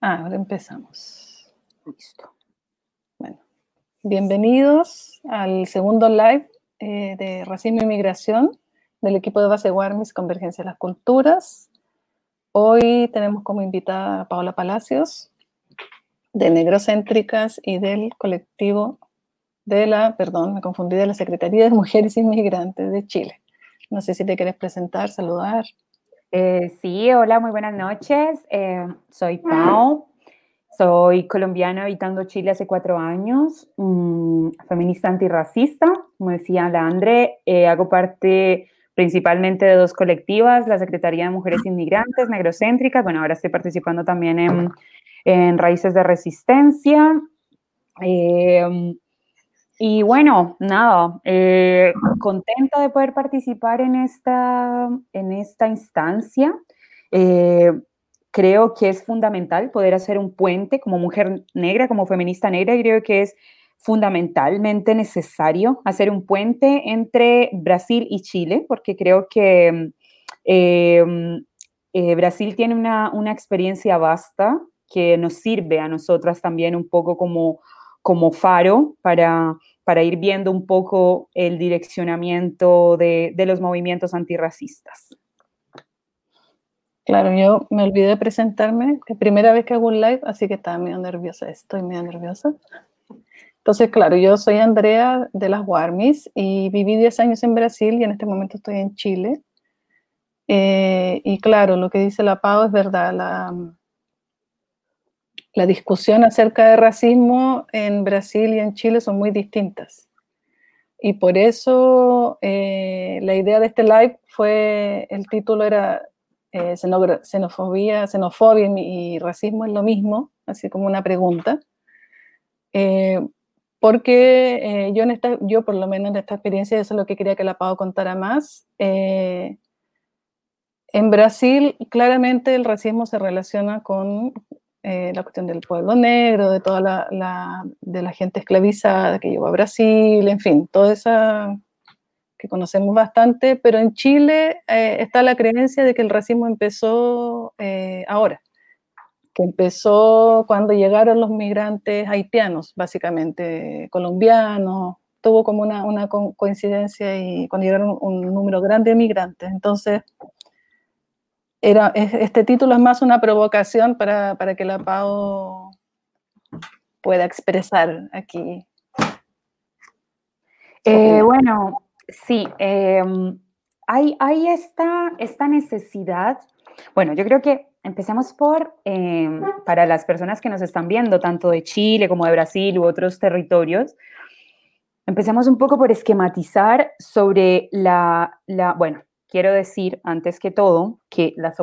Ah, ahora empezamos. Listo. Bueno, bienvenidos al segundo live eh, de Racismo y Migración del equipo de base Warmis Convergencia de las Culturas. Hoy tenemos como invitada a Paola Palacios, de Negrocéntricas y del colectivo de la, perdón, me confundí, de la Secretaría de Mujeres Inmigrantes de Chile. No sé si te quieres presentar, saludar. Eh, sí, hola, muy buenas noches. Eh, soy Pau, soy colombiana habitando Chile hace cuatro años, mm, feminista antirracista, como decía la Andre, eh, hago parte principalmente de dos colectivas, la Secretaría de Mujeres Inmigrantes, Negrocéntricas, bueno, ahora estoy participando también en, en Raíces de Resistencia. Y bueno, nada, eh, contenta de poder participar en esta, en esta instancia. Eh, creo que es fundamental poder hacer un puente como mujer negra, como feminista negra, y creo que es fundamentalmente necesario hacer un puente entre Brasil y Chile, porque creo que em, eh, Brasil tiene una, una experiencia vasta que nos sirve a nosotras también un poco como como faro para, para ir viendo un poco el direccionamiento de, de los movimientos antirracistas. Claro, yo me olvidé de presentarme, es primera vez que hago un live, así que estaba medio nerviosa, estoy medio nerviosa. Entonces, claro, yo soy Andrea de las Guarmis y viví 10 años en Brasil y en este momento estoy en Chile. Eh, y claro, lo que dice la Pau es verdad, la, la discusión acerca de racismo en Brasil y en Chile son muy distintas. Y por eso eh, la idea de este live fue, el título era eh, xenofobia, xenofobia y, racismo es lo mismo, así como una pregunta. Eh, porque yo, en esta, yo por lo menos en esta experiencia, eso es lo que quería que la Pau contara más. en Brasil, claramente el racismo se relaciona con eh, la cuestión del pueblo negro, de toda la, de la gente esclavizada que llegó a Brasil, en fin, toda esa que conocemos bastante, pero en Chile eh, está la creencia de que el racismo empezó eh, ahora, que empezó cuando llegaron los migrantes haitianos, básicamente colombianos, tuvo como una, una coincidencia y cuando llegaron un número grande de migrantes. Entonces, este título es más una provocación para, que la Pau pueda expresar aquí. Eh, bueno, sí, em, hay, hay esta, esta, necesidad. Bueno, yo creo que empecemos por, em, para las personas que nos están viendo, tanto de Chile como de Brasil u otros territorios, empecemos un poco por esquematizar sobre la, la bueno, quiero decir, antes que todo, que las,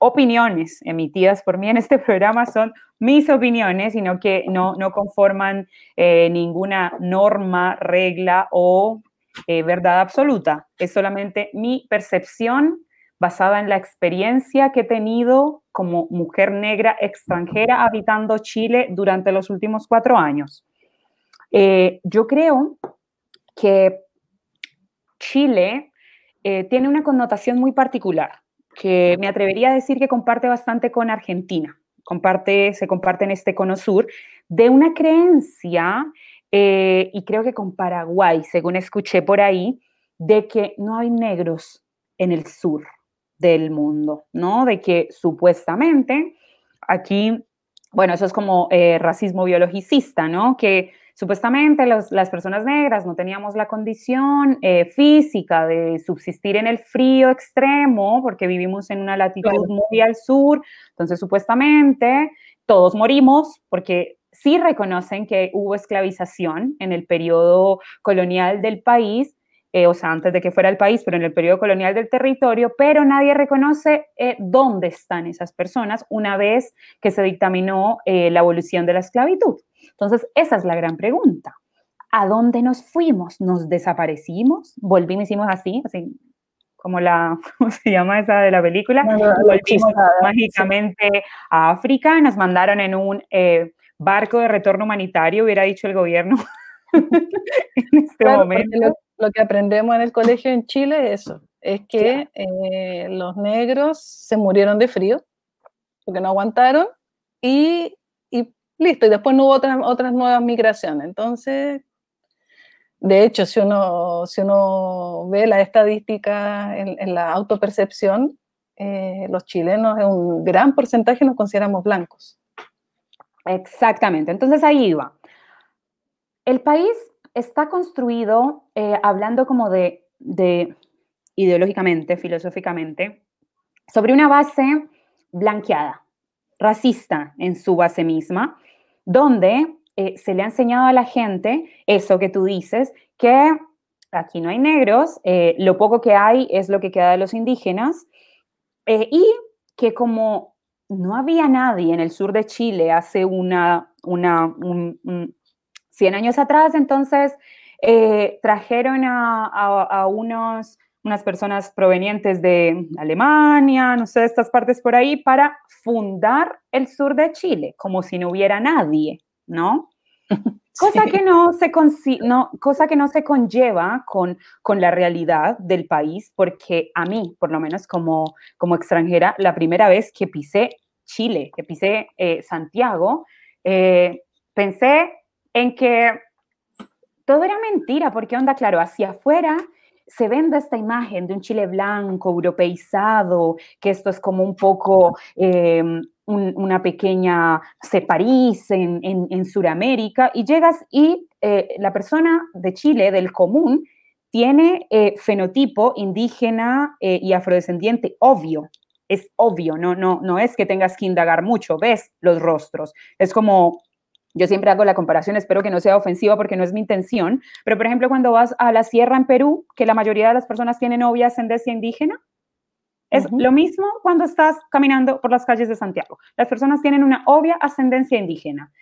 opiniones emitidas por mí en este programa son mis opiniones, sino que no, no conforman eh, ninguna norma, regla o eh, verdad absoluta. Es solamente mi percepción basada en la experiencia que he tenido como mujer negra extranjera habitando Chile durante los últimos cuatro años. Eh, yo creo que Chile eh, tiene una connotación muy particular, que me atrevería a decir que comparte bastante con Argentina, comparte, se comparte en este cono sur, de una creencia, eh, y creo que con Paraguay, según escuché por ahí, de que no hay negros en el sur del mundo, ¿no? De que supuestamente aquí, bueno, eso es como eh, racismo biologicista, ¿no? Que Supuestamente las personas negras no teníamos la condición eh, física de subsistir en el frío extremo porque vivimos en una latitud muy al sur, entonces supuestamente todos morimos porque sí reconocen que hubo esclavización en el periodo colonial del país, eh, o sea, antes de que fuera el país, pero en el periodo colonial del territorio, pero nadie reconoce eh, dónde están esas personas una vez que se dictaminó la abolición de la esclavitud. Entonces, esa es la gran pregunta. ¿A dónde nos fuimos? ¿Nos desaparecimos? Volvimos, hicimos así, así como la, ¿cómo se llama esa de la película? volvimos mágicamente a África, nos mandaron en un eh, barco de retorno humanitario, hubiera dicho el gobierno en este momento. Lo, que aprendemos en el colegio en Chile es eso, es que eh, los negros se murieron de frío porque no aguantaron y, y listo, y después no hubo otras, otras nuevas migraciones. Entonces, de hecho, si uno, si uno ve la estadística en, la autopercepción, eh, los chilenos en un gran porcentaje nos consideramos blancos. Exactamente, entonces ahí va. El país está construido eh, hablando como de, de, ideológicamente, filosóficamente, sobre una base blanqueada, racista en su base misma, donde eh, se le ha enseñado a la gente eso que tú dices, que aquí no hay negros, eh, lo poco que hay es lo que queda de los indígenas, y que como no había nadie en el sur de Chile hace una, una 100 años atrás, entonces eh, trajeron a, unos, unas personas provenientes de Alemania, no sé, estas partes por ahí, para fundar el sur de Chile, como si no hubiera nadie, ¿no? Cosa, que no se no, cosa que no se conlleva con, con la realidad del país, porque a mí, por lo menos como, como extranjera, la primera vez que pisé Chile, que pisé eh, Santiago, eh, pensé en que todo era mentira, porque onda, claro, hacia afuera se vende esta imagen de un Chile blanco, europeizado, que esto es como un poco em, una pequeña, se en, en, Sudamérica, y llegas y eh, la persona de Chile, del común, tiene eh, fenotipo indígena eh, y afrodescendiente obvio. Es obvio, no, no, no es que tengas que indagar mucho, ves los rostros. Es como yo siempre hago la comparación, espero que no sea ofensiva porque no es mi intención, pero por ejemplo cuando vas a la sierra en Perú, que la mayoría de las personas tienen obvia ascendencia indígena, es lo mismo cuando estás caminando por las calles de Santiago. Las personas tienen una obvia ascendencia indígena,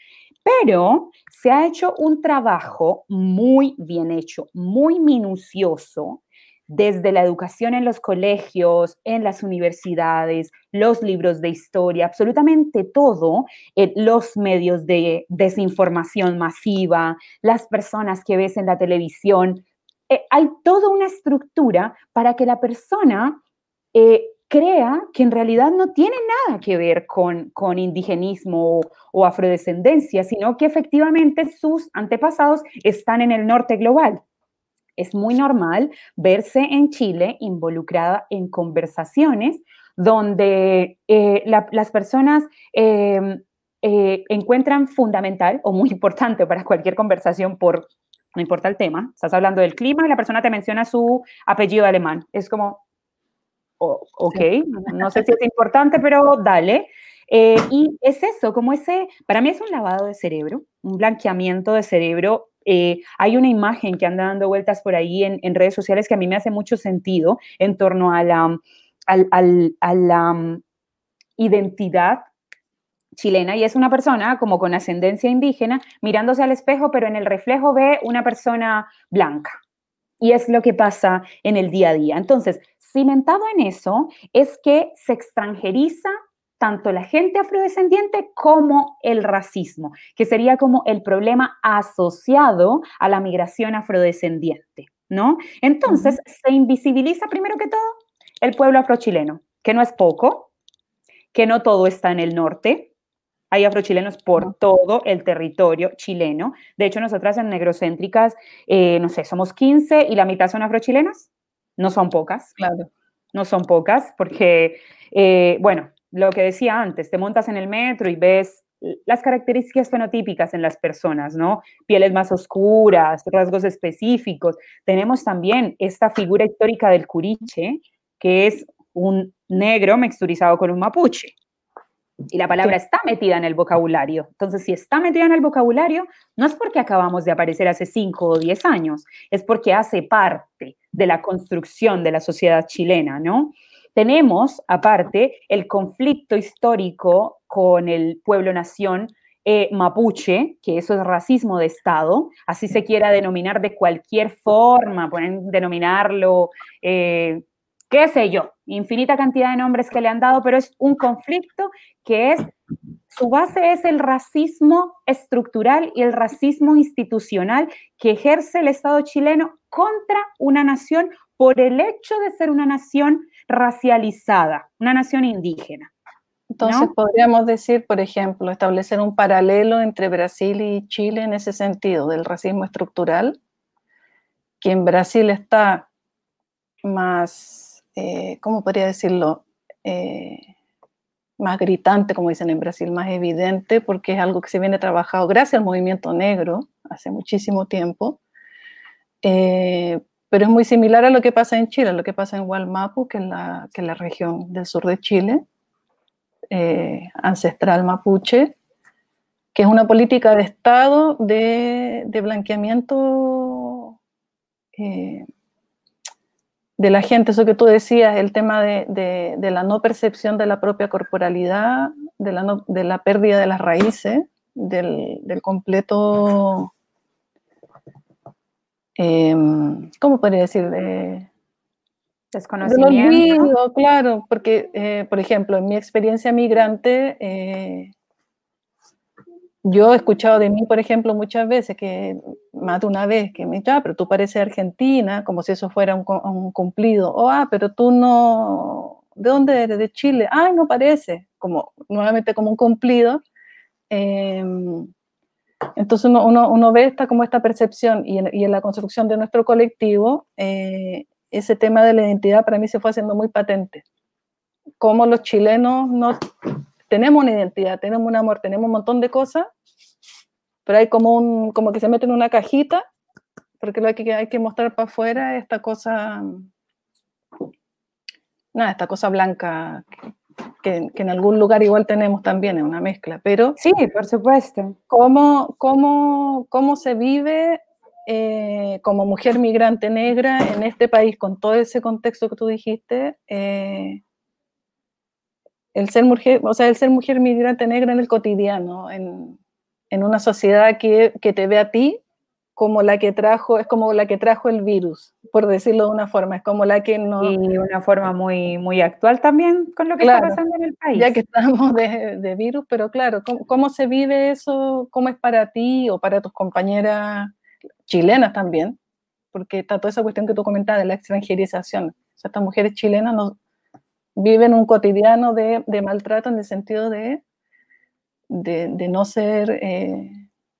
pero se ha hecho un trabajo muy bien hecho, muy minucioso desde la educación en los colegios, en las universidades, los libros de historia, absolutamente todo, eh, los medios de desinformación masiva, las personas que ves en la televisión. Eh, hay toda una estructura para que la persona eh, crea que en realidad no tiene nada que ver con, con indigenismo o, o afrodescendencia, sino que efectivamente sus antepasados están en el norte global es muy normal verse en Chile involucrada en conversaciones donde eh, las personas em, eh, encuentran fundamental o muy importante para cualquier conversación por, no importa el tema, estás hablando del clima y la persona te menciona su apellido alemán. Es como, ok, no sé si es importante, pero dale. Eh, y es eso, como ese, para mí es un lavado de cerebro, un blanqueamiento de cerebro eh, hay una imagen que anda dando vueltas por ahí en, redes sociales que a mí me hace mucho sentido en torno a la, mm, identidad chilena y es una persona como con ascendencia indígena mirándose al espejo, pero en el reflejo ve una persona blanca. Y es lo que pasa en el día a día. Entonces, cimentado en eso, es que se extranjeriza tanto la gente afrodescendiente como el racismo, que sería como el problema asociado a la migración afrodescendiente, ¿no? Entonces, se invisibiliza primero que todo el pueblo afrochileno, que no es poco, que no todo está en el norte, hay afrochilenos por todo el territorio chileno. De hecho, nosotras en Negrocéntricas, eh, no sé, somos 15 y la mitad son afrochilenas. No son pocas. Claro. No son pocas, porque, eh, bueno, lo que decía antes, te montas en el metro y ves las características fenotípicas en las personas, ¿no? Pieles más oscuras, rasgos específicos. Tenemos también esta figura histórica del curiche, que es un negro mixturizado con un mapuche. Y la palabra está metida en el vocabulario. Entonces, si está metida en el vocabulario, no es porque acabamos de aparecer hace 5 o 10 años, es porque hace parte de la construcción de la sociedad chilena, ¿no? Tenemos, aparte, el conflicto histórico con el pueblo-nación eh, mapuche, que eso es racismo de Estado, así se quiera denominar de cualquier forma, pueden denominarlo, eh, qué sé yo, infinita cantidad de nombres que le han dado, pero es un conflicto que es, su base es el racismo estructural y el racismo institucional que ejerce el Estado chileno contra una nación por el hecho de ser una nación racializada, una nación indígena. Entonces podríamos decir, por ejemplo, establecer un paralelo entre Brasil y Chile en ese sentido, del racismo estructural, que en Brasil está más, eh, ¿cómo podría decirlo? Eh, más gritante, como dicen en Brasil, más evidente, porque es algo que se viene trabajado gracias al movimiento negro hace muchísimo tiempo. Eh, pero es muy similar a lo que pasa en Chile, a lo que pasa en Hualmapu, que es la, que la región del sur de Chile, eh, ancestral mapuche, que es una política de Estado de, blanqueamiento eh, de la gente, eso que tú decías, el tema de, la no percepción de la propia corporalidad, de la, pérdida de las raíces, del completo Em, ¿cómo podría decir? De, Desconocimiento. claro, porque, eh, por ejemplo, en mi experiencia migrante, eh, yo he escuchado de mí, por ejemplo, muchas veces, que más de una vez, que me dice, ah, pero tú pareces argentina, como si eso fuera un, cumplido. O, ah, pero tú no, ¿de dónde eres? De Chile. Ah, no parece, como nuevamente como un cumplido. Em, entonces uno, ve esta, como esta percepción y en, la construcción de nuestro colectivo, eh, ese tema de la identidad para mí se fue haciendo muy patente. Como los chilenos no tenemos una identidad, tenemos un amor, tenemos un montón de cosas, pero hay como, un, como que se mete en una cajita, porque lo que hay que mostrar para afuera es esta cosa, nada, esta cosa blanca que, en algún lugar igual tenemos también, en una mezcla, pero... Sí, por supuesto. ¿Cómo, cómo, cómo se vive eh, como mujer migrante negra en este país, con todo ese contexto que tú dijiste? Eh, el ser mujer, o sea, el ser mujer migrante negra en el cotidiano, en, en una sociedad que, que te ve a ti como la que trajo, es como la que trajo el virus, por decirlo de una forma, es como la que no... Y una forma muy, muy actual también con lo que está pasando en el país. Ya que estamos de, virus, pero claro, ¿cómo, se vive eso? ¿Cómo es para ti o para tus compañeras chilenas también? Porque está toda esa cuestión que tú comentabas de la extranjerización. O sea, estas mujeres chilenas no, viven un cotidiano de, maltrato en el sentido de, de, no ser... Eh,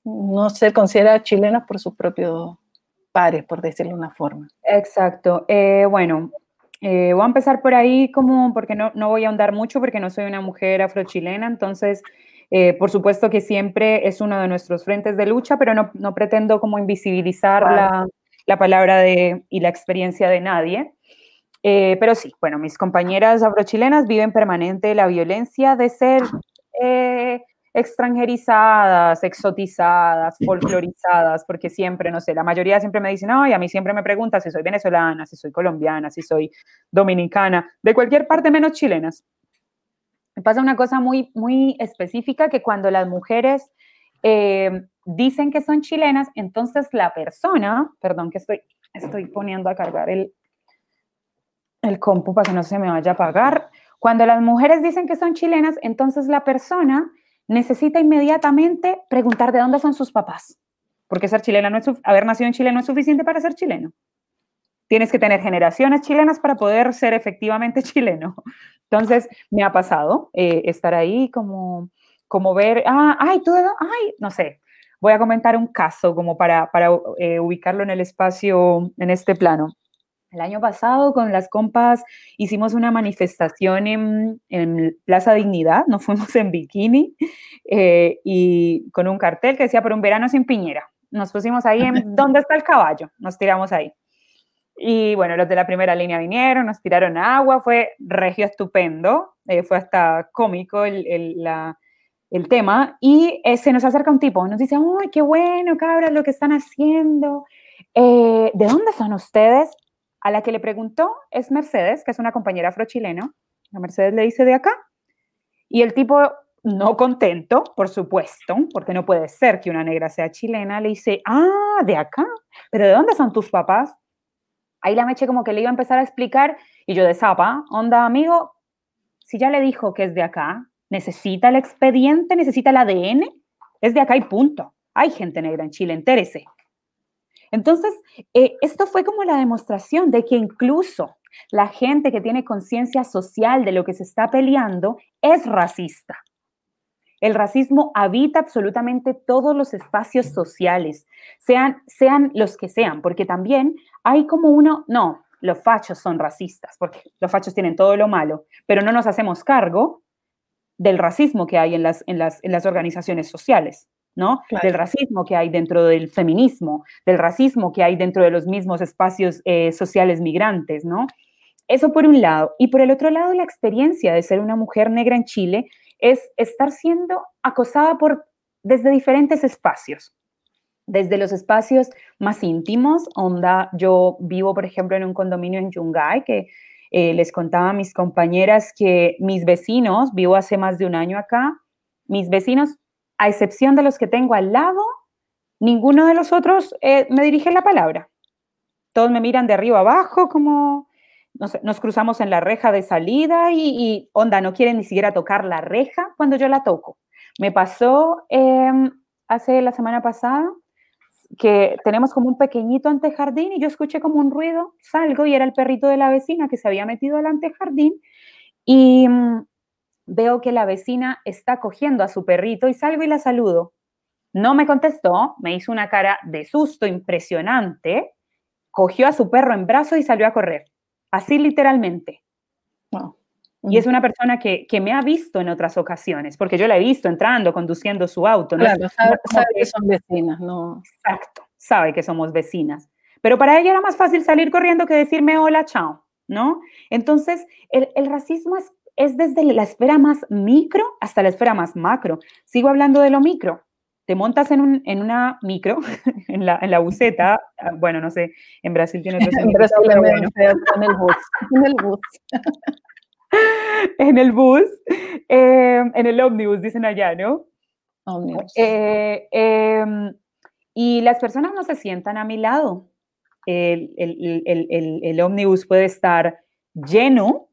no ser consideradas chilenas por sus propios pares, por decirlo de una forma. Exacto. Eh, bueno, eh, voy a empezar por ahí como, porque no, no, voy a ahondar mucho porque no soy una mujer afrochilena, entonces, eh, por supuesto que siempre es uno de nuestros frentes de lucha, pero no, no pretendo como invisibilizar la, la, palabra de, y la experiencia de nadie. pero sí, bueno, mis compañeras afrochilenas viven permanente la violencia de ser extranjerizadas, exotizadas, folclorizadas, porque siempre, no sé, la mayoría siempre me dicen, ay, a mí siempre me preguntan si soy venezolana, si soy colombiana, si soy dominicana, de cualquier parte menos chilenas. Me pasa una cosa muy, muy específica que cuando las mujeres eh, dicen que son chilenas, entonces la persona, perdón que estoy, estoy poniendo a cargar el, el compu para que no se me vaya a apagar. Cuando las mujeres dicen que son chilenas, entonces la persona necesita inmediatamente preguntar de dónde son sus papás, porque ser chilena no es, haber nacido en Chile no es suficiente para ser chileno. Tienes que tener generaciones chilenas para poder ser efectivamente chileno. Entonces, me ha pasado eh, estar ahí como, como ver, ah, ay, tú, ay, no sé, voy a comentar un caso como para, para eh, ubicarlo en el espacio, en este plano. El año pasado con las compas hicimos una manifestación en, Plaza Dignidad, nos fuimos en bikini eh, y con un cartel que decía por un verano sin piñera. Nos pusimos ahí en ¿Dónde está el caballo? Nos tiramos ahí. Y bueno, los de la primera línea vinieron, nos tiraron agua, fue regio estupendo, eh, fue hasta cómico el, el, tema. Y eh, se nos acerca un tipo, nos dice, ¡ay, qué bueno, cabras, lo que están haciendo! ¿De dónde son ustedes? A la que le preguntó es Mercedes, que es una compañera afrochilena. La Mercedes le dice de acá. Y el tipo, no contento, por supuesto, porque no puede ser que una negra sea chilena, le dice, ah, de acá. ¿Pero de dónde son tus papás? Ahí la meche como que le iba a empezar a explicar y yo de zapa, onda amigo, si ya le dijo que es de acá, necesita el expediente, necesita el ADN, es de acá y punto. Hay gente negra en Chile, entérese. Entonces, eh, esto fue como la demostración de que incluso La gente que tiene conciencia social de lo que se está peleando es racista. El racismo habita absolutamente todos los espacios sociales, sean, sean los que sean, porque también hay como uno, no, los fachos son racistas, porque los fachos tienen todo lo malo, pero no nos hacemos cargo del racismo que hay en las, en las, en las organizaciones sociales. ¿No? Del racismo que hay dentro del feminismo, del racismo que hay dentro de los mismos espacios eh, sociales migrantes, ¿no? Eso por un lado. Y por el otro lado, la experiencia de ser una mujer negra en Chile es estar siendo acosada por, desde diferentes espacios. Desde los espacios más íntimos, onda, yo vivo, por ejemplo, en un condominio en Yungay, que eh, les contaba a mis compañeras que mis vecinos, vivo hace más de un año acá, mis vecinos a excepción de los que tengo al lado, ninguno de los otros eh, me dirige la palabra. Todos me miran de arriba abajo, como nos, cruzamos en la reja de salida y, onda, no quieren ni siquiera tocar la reja cuando yo la toco. Me pasó em, hace la semana pasada que tenemos como un pequeñito antejardín y yo escuché como un ruido, salgo y era el perrito de la vecina que se había metido al antejardín y mm, veo que la vecina está cogiendo a su perrito y salgo y la saludo. No me contestó, me hizo una cara de susto impresionante, cogió a su perro en brazo y salió a correr. Así literalmente. Y es una persona que, me ha visto en otras ocasiones, porque yo la he visto entrando, conduciendo su auto. Claro, sabe, que son vecinas, ¿no? Exacto, sabe que somos vecinas. Pero para ella era más fácil salir corriendo que decirme hola, chao, ¿no? Entonces, el, el racismo es es desde la esfera más micro hasta la esfera más macro. Sigo hablando de lo micro. Te montas en, un, en una micro, en la, en la buseta, ah, bueno, no sé, en Brasil tiene otro En Brasil bueno. en el bus. En el bus. en el bus, eh, en el ómnibus, dicen allá, ¿no? Ómnibus. Eh, em, y las personas no se sientan a mi lado. El, el, el, el ómnibus puede estar lleno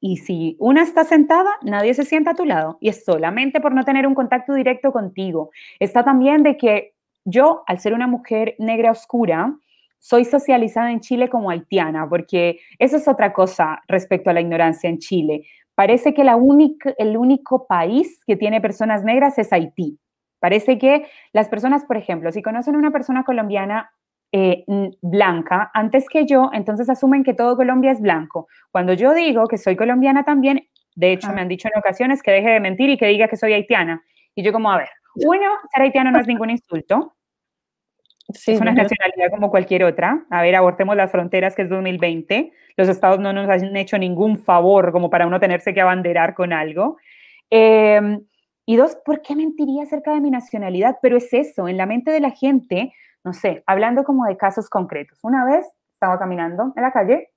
y si una está sentada, nadie se sienta a tu lado. Y es solamente por no tener un contacto directo contigo. Está también de que yo, al ser una mujer negra oscura, soy socializada en Chile como haitiana, porque eso es otra cosa respecto a la ignorancia en Chile. Parece que el único país que tiene personas negras es Haití. Parece que las personas, por ejemplo, si conocen a una persona colombiana eh, blanca antes que yo, entonces asumen que todo Colombia es blanco. Cuando yo digo que soy colombiana también, de hecho me han dicho en ocasiones que deje de mentir y que diga que soy haitiana. Y yo como, a ver, uno, ser haitiano no es ningún insulto. es una nacionalidad como cualquier otra. A ver, abortemos las fronteras, que es 2020. Los estados no nos han hecho ningún favor como para uno tenerse que abanderar con algo. Em, y dos, ¿por qué mentiría acerca de mi nacionalidad? Pero es eso, en la mente de la gente no sé, hablando como de casos concretos. Una vez estaba caminando en la calle,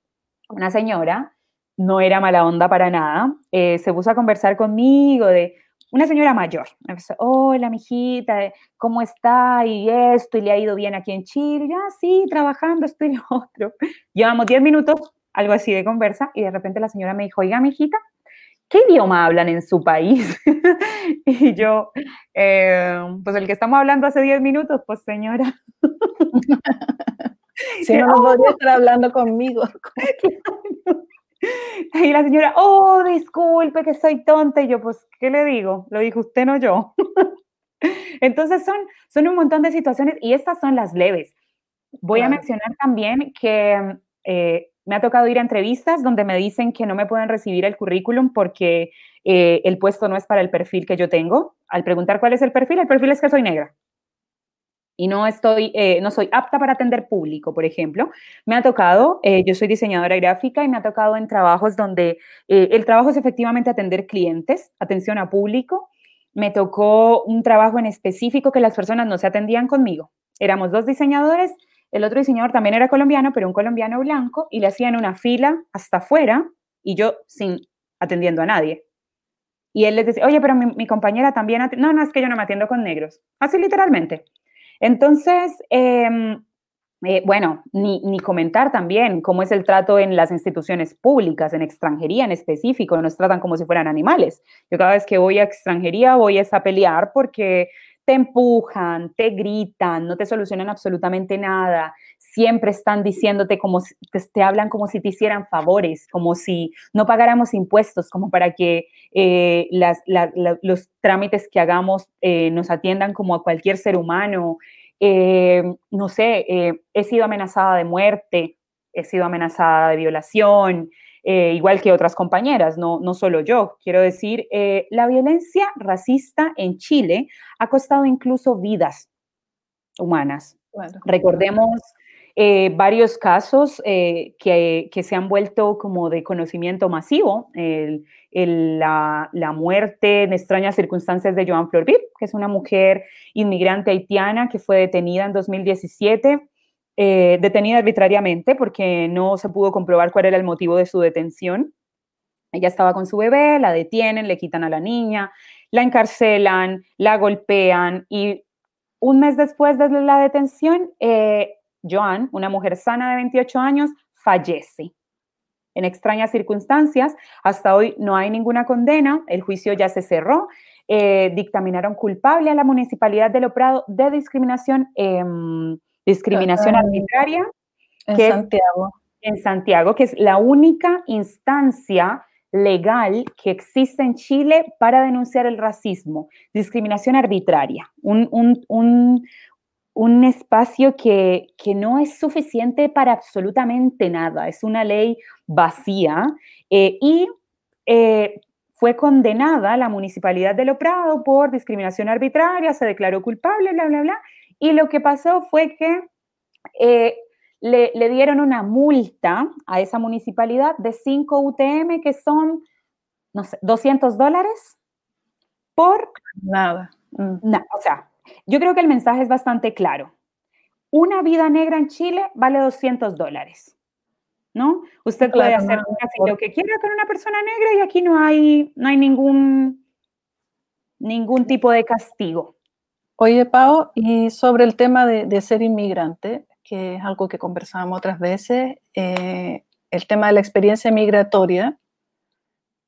una señora, no era mala onda para nada, eh, se puso a conversar conmigo de una señora mayor. Me empezó, hola, mijita, ¿cómo está? Y esto, y le ha ido bien aquí en Chile. Ya, sí, trabajando, esto y otro. Llevamos 10 minutos, algo así de conversa, y de repente la señora me dijo, oiga, mijita, ¿qué idioma hablan en su país? y yo, eh, pues el que estamos hablando hace 10 minutos, pues señora. si no, no podría estar hablando conmigo. y la señora, oh, disculpe que soy tonta. Y yo, pues, ¿qué le digo? Lo dijo usted, no yo. Entonces son, son un montón de situaciones y estas son las leves. Voy a mencionar también que eh, me ha tocado ir a entrevistas donde me dicen que no me pueden recibir el currículum porque eh, el puesto no es para el perfil que yo tengo. Al preguntar cuál es el perfil, el perfil es que soy negra. Y no estoy, eh, no soy apta para atender público, por ejemplo. Me ha tocado, eh, yo soy diseñadora gráfica y me ha tocado en trabajos donde el trabajo es efectivamente atender clientes, atención a público. Me tocó un trabajo en específico que las personas no se atendían conmigo. Éramos dos diseñadores el otro diseñador también era colombiano, pero un colombiano blanco, y le hacían una fila hasta afuera y yo sin atendiendo a nadie. Y él les decía, oye, pero mi, compañera también, no, no, es que yo no me atiendo con negros. Así literalmente. Entonces, em, eh, bueno, ni, ni, comentar también cómo es el trato en las instituciones públicas, en extranjería en específico, nos tratan como si fueran animales. Yo cada vez que voy a extranjería voy a pelear porque te empujan, te gritan, no te solucionan absolutamente nada, siempre están diciéndote como si, te, hablan como si te hicieran favores, como si no pagáramos impuestos, como para que eh, los trámites que hagamos eh, nos atiendan como a cualquier ser humano. Eh, no sé, he sido amenazada de muerte, he sido amenazada de violación, igual que otras compañeras, no, no solo yo. Quiero decir, la violencia racista en Chile ha costado incluso vidas humanas. Recordemos eh, varios casos eh, que, se han vuelto como de conocimiento masivo. la, muerte en extrañas circunstancias de Joan Florbit, que es una mujer inmigrante haitiana que fue detenida en 2017, eh, detenida arbitrariamente porque no se pudo comprobar cuál era el motivo de su detención. Ella estaba con su bebé, la detienen, le quitan a la niña, la encarcelan, la golpean y un mes después de la detención, Joan, una mujer sana de 28 años, fallece. En extrañas circunstancias, hasta hoy no hay ninguna condena, el juicio ya se cerró, eh, dictaminaron culpable a la Municipalidad de Loprado de discriminación, discriminación arbitraria. En Santiago. en Santiago, que es la única instancia legal que existe en Chile para denunciar el racismo, discriminación arbitraria, un, un espacio que, no es suficiente para absolutamente nada, es una ley vacía eh, y eh, fue condenada la municipalidad de Loprado por discriminación arbitraria, se declaró culpable, bla, bla, bla, y lo que pasó fue que eh, le, le, dieron una multa a esa municipalidad de 5 UTM, que son, no sé, 200 dólares por... Nada. Mm. o sea, yo creo que el mensaje es bastante claro. Una vida negra en Chile vale 200 dólares, ¿no? Usted puede hacer casi lo que quiera con una persona negra y aquí no hay, no hay ningún, ningún tipo de castigo. Oye, Pau, y sobre el tema de, ser inmigrante, que es algo que conversábamos otras veces, eh, el tema de la experiencia migratoria,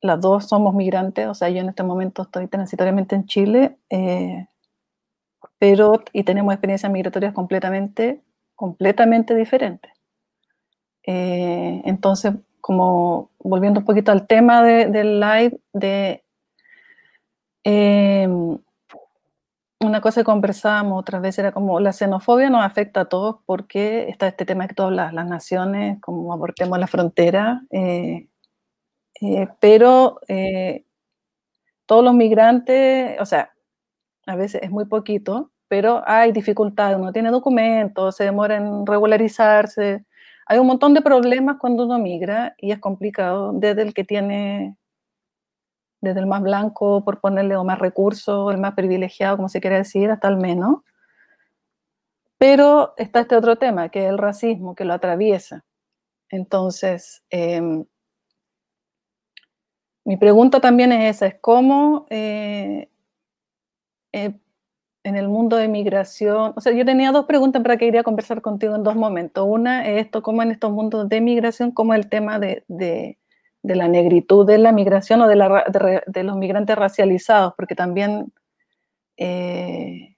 las dos somos migrantes, o sea, yo en este momento estoy transitoriamente en Chile, eh, pero y tenemos experiencias migratorias completamente, completamente diferentes. Eh, entonces, como volviendo un poquito al tema del live, de una cosa que conversábamos otras veces era como la xenofobia nos afecta a todos porque está este tema que todas las, las naciones, como abortemos la frontera, eh, eh, pero todos los migrantes, o sea, a veces es muy poquito, pero hay dificultades, uno tiene documentos, se demora en regularizarse, hay un montón de problemas cuando uno migra y es complicado desde el que tiene, desde el más blanco, por ponerle o más recursos, el más privilegiado, como se quiere decir, hasta el menos. Pero está este otro tema, que es el racismo, que lo atraviesa. Entonces, em, mi pregunta también es esa, es cómo eh, eh, en el mundo de migración, o sea, yo tenía dos preguntas para que iría a conversar contigo en dos momentos. Una es esto, cómo en estos mundos de migración, cómo el tema de, la negritud de la migración o de, de, los migrantes racializados, porque también eh,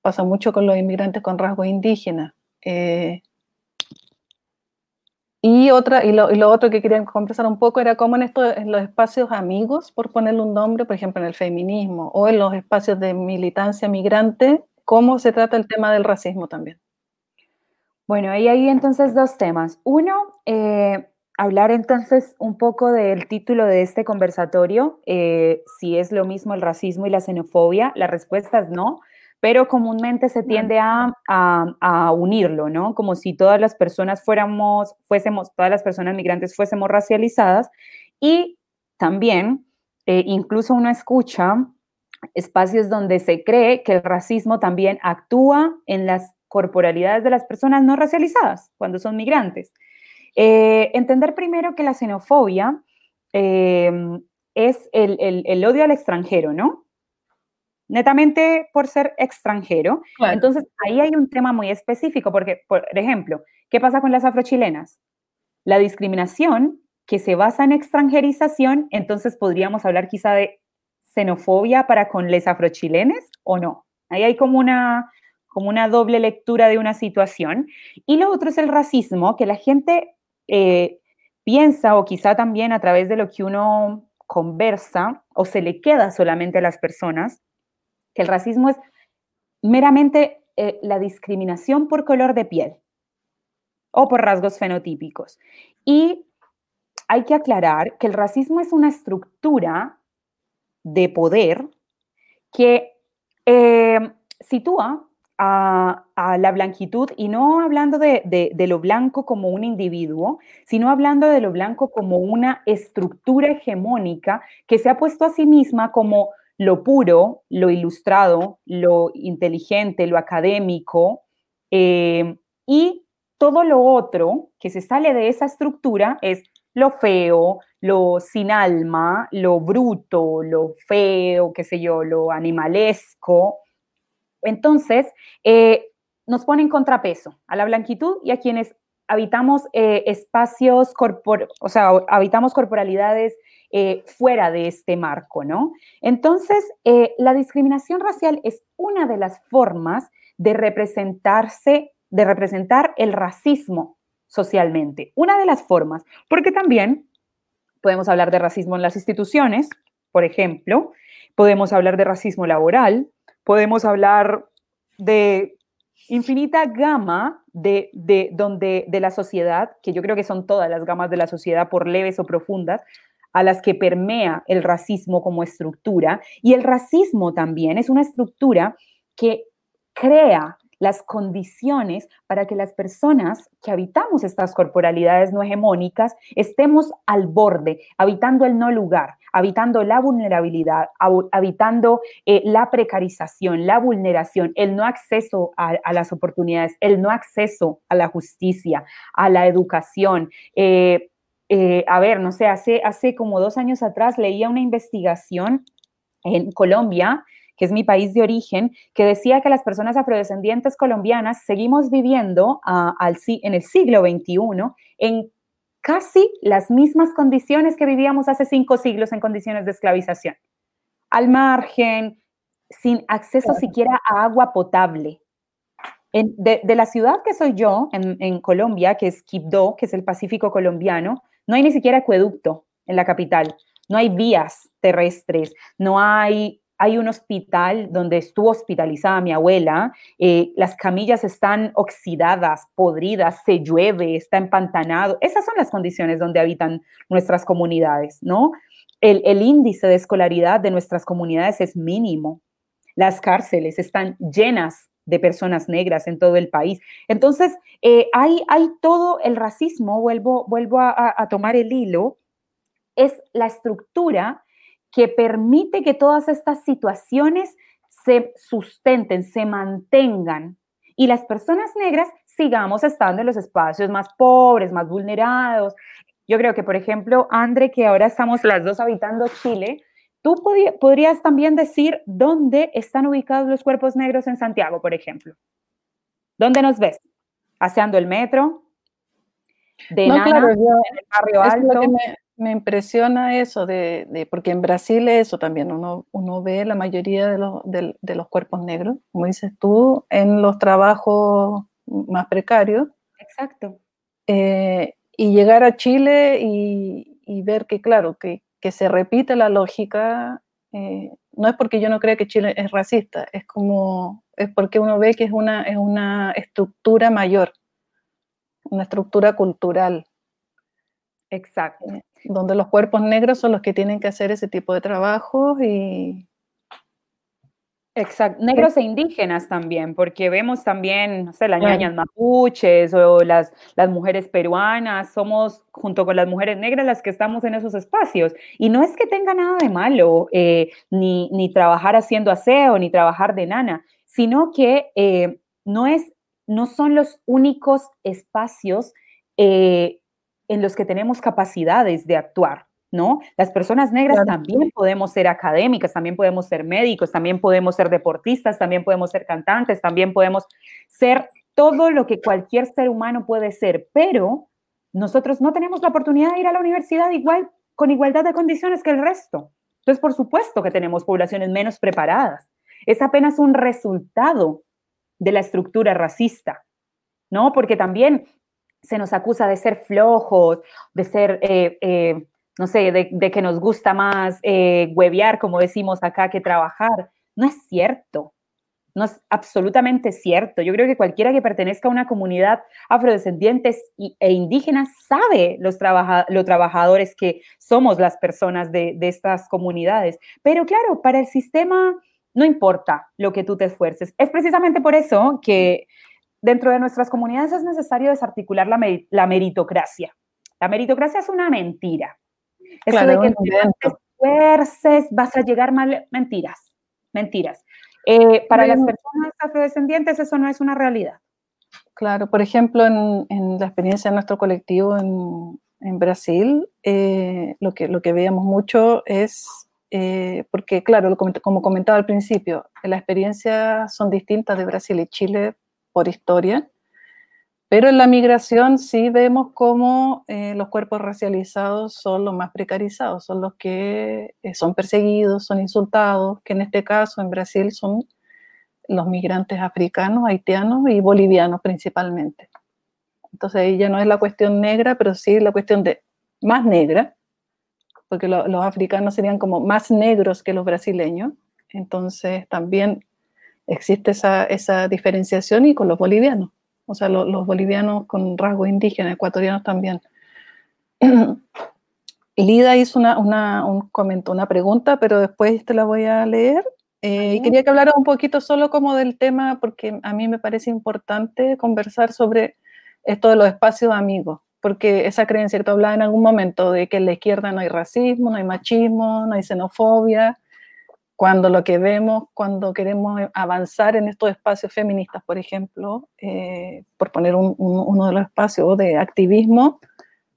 pasa mucho con los inmigrantes con rasgos indígenas. Eh, y, otra, y, lo, otro que quería conversar un poco era cómo en, esto, en los espacios amigos, por ponerle un nombre, por ejemplo, en el feminismo o en los espacios de militancia migrante, cómo se trata el tema del racismo también. Bueno, ahí hay entonces dos temas. Uno, eh, hablar entonces un poco del título de este conversatorio, eh, si es lo mismo el racismo y la xenofobia. La respuesta es no pero comúnmente se tiende a, unirlo, ¿no? Como si todas las personas fuéramos, fuésemos, todas las personas migrantes fuésemos racializadas y también, eh, incluso uno escucha espacios donde se cree que el racismo también actúa en las corporalidades de las personas no racializadas cuando son migrantes. Eh, entender primero que la xenofobia eh, es el odio al extranjero, ¿no? netamente por ser extranjero. Entonces, ahí hay un tema muy específico, porque, por ejemplo, ¿qué pasa con las afrochilenas? La discriminación que se basa en extranjerización, entonces podríamos hablar quizá de xenofobia para con les afrochilenes o no. Ahí hay como una, como una doble lectura de una situación. Y lo otro es el racismo, que la gente eh, piensa o quizá también a través de lo que uno conversa o se le queda solamente a las personas, que el racismo es meramente eh, la discriminación por color de piel o por rasgos fenotípicos. Y hay que aclarar que el racismo es una estructura de poder que eh, sitúa a, la blanquitud y no hablando de, lo blanco como un individuo, sino hablando de lo blanco como una estructura hegemónica que se ha puesto a sí misma como lo puro, lo ilustrado, lo inteligente, lo académico, eh, y todo lo otro que se sale de esa estructura es lo feo, lo sin alma, lo bruto, lo feo, qué sé yo, lo animalesco. Entonces, eh, nos pone en contrapeso a la blanquitud y a quienes habitamos eh, espacios, o sea, habitamos corporalidades eh, fuera de este marco, ¿no? Entonces, eh, la discriminación racial es una de las formas de representarse, de representar el racismo socialmente. Una de las formas, porque también podemos hablar de racismo en las instituciones, por ejemplo, podemos hablar de racismo laboral, podemos hablar de infinita gama de, de, donde, de la sociedad, que yo creo que son todas las gamas de la sociedad, por leves o profundas, a las que permea el racismo como estructura. Y el racismo también es una estructura que crea las condiciones para que las personas que habitamos estas corporalidades no hegemónicas estemos al borde, habitando el no lugar, habitando la vulnerabilidad, habitando eh, la precarización, la vulneración, el no acceso a, las oportunidades, el no acceso a la justicia, a la educación. Eh, eh, a ver, no sé, hace, hace como dos años atrás leía una investigación en Colombia que es mi país de origen, que decía que las personas afrodescendientes colombianas seguimos viviendo ah, al, en el siglo XXI en casi las mismas condiciones que vivíamos hace cinco siglos en condiciones de esclavización. Al margen, sin acceso siquiera a agua potable. de, la ciudad que soy yo, en, en, Colombia, que es Quibdó, que es el Pacífico colombiano, no hay ni siquiera acueducto en la capital, no hay vías terrestres, no hay hay un hospital donde estuvo hospitalizada mi abuela, eh, las camillas están oxidadas, podridas, se llueve, está empantanado. Esas son las condiciones donde habitan nuestras comunidades, ¿no? El, índice de escolaridad de nuestras comunidades es mínimo. Las cárceles están llenas de personas negras en todo el país. Entonces, eh, hay, todo el racismo, vuelvo, vuelvo a tomar el hilo, es la estructura que permite que todas estas situaciones se sustenten, se mantengan y las personas negras sigamos estando en los espacios más pobres, más vulnerados. Yo creo que, por ejemplo, Andre, que ahora estamos las dos habitando Chile, tú podrías también decir dónde están ubicados los cuerpos negros en Santiago, por ejemplo. ¿Dónde nos ves? ¿Haciendo el metro? ¿De no, claro, en el barrio alto? me impresiona eso, de, porque en Brasil eso también, uno, uno ve la mayoría de los, de, los, cuerpos negros, como dices tú, en los trabajos más precarios. Exacto. Eh, y llegar a Chile y, y ver que, claro, que, que, se repite la lógica, eh, no es porque yo no crea que Chile es racista, es como, es porque uno ve que es una, es una estructura mayor, una estructura cultural. Exacto. Eh, donde los cuerpos negros son los que tienen que hacer ese tipo de trabajos y... Exacto, negros e indígenas también, porque vemos también, no sé, las niñas mapuches o las, las mujeres peruanas, somos junto con las mujeres negras las que estamos en esos espacios. Y no es que tenga nada de malo, eh, ni, ni, trabajar haciendo aseo, ni trabajar de nana, sino que eh, no, es, no son los únicos espacios eh, en los que tenemos capacidades de actuar, ¿no? Las personas negras también podemos ser académicas, también podemos ser médicos, también podemos ser deportistas, también podemos ser cantantes, también podemos ser todo lo que cualquier ser humano puede ser, pero nosotros no tenemos la oportunidad de ir a la universidad igual con igualdad de condiciones que el resto. Entonces, por supuesto que tenemos poblaciones menos preparadas. es apenas un resultado de la estructura racista, ¿no? Porque también se nos acusa de ser flojos, de ser, eh, eh, no sé, de, que nos gusta más eh, huevear, como decimos acá, que trabajar. No es cierto. No es absolutamente cierto. Yo creo que cualquiera que pertenezca a una comunidad afrodescendientes e indígenas sabe los trabajadores que somos las personas de, de estas comunidades. Pero claro, para el sistema no importa lo que tú te esfuerces. Es precisamente por eso que dentro de nuestras comunidades es necesario desarticular la, la meritocracia. La meritocracia es una mentira. Eso de que te esfuerces vas a llegar mal, mentiras, mentiras. Eh, para las personas afrodescendientes eso no es una realidad. Claro, por ejemplo, en, la experiencia de nuestro colectivo en, Brasil, eh, lo, que, lo que veíamos mucho es, eh, porque claro, como comentaba al principio, las experiencias son distintas de Brasil y Chile por historia, pero en la migración sí vemos cómo los cuerpos racializados son los más precarizados, son los que son perseguidos, son insultados, que en este caso en Brasil son los migrantes africanos, haitianos y bolivianos principalmente. Entonces ahí ya no es la cuestión negra, pero sí la cuestión de más negra, porque los africanos serían como más negros que los brasileños. Entonces también existe esa, esa diferenciación y con los bolivianos, o sea, los bolivianos con rasgo indígena, ecuatorianos también. Lida hizo una, una, un comento, una pregunta, pero después te la voy a leer eh, y quería que hablara un poquito solo como del tema, porque a mí me parece importante conversar sobre esto de los espacios amigos, porque esa creencia tú hablabas en algún momento de que en la izquierda no hay racismo, no hay machismo, no hay xenofobia, cuando lo que vemos, cuando queremos avanzar en estos espacios feministas, por ejemplo, eh, por poner uno de los espacios de activismo,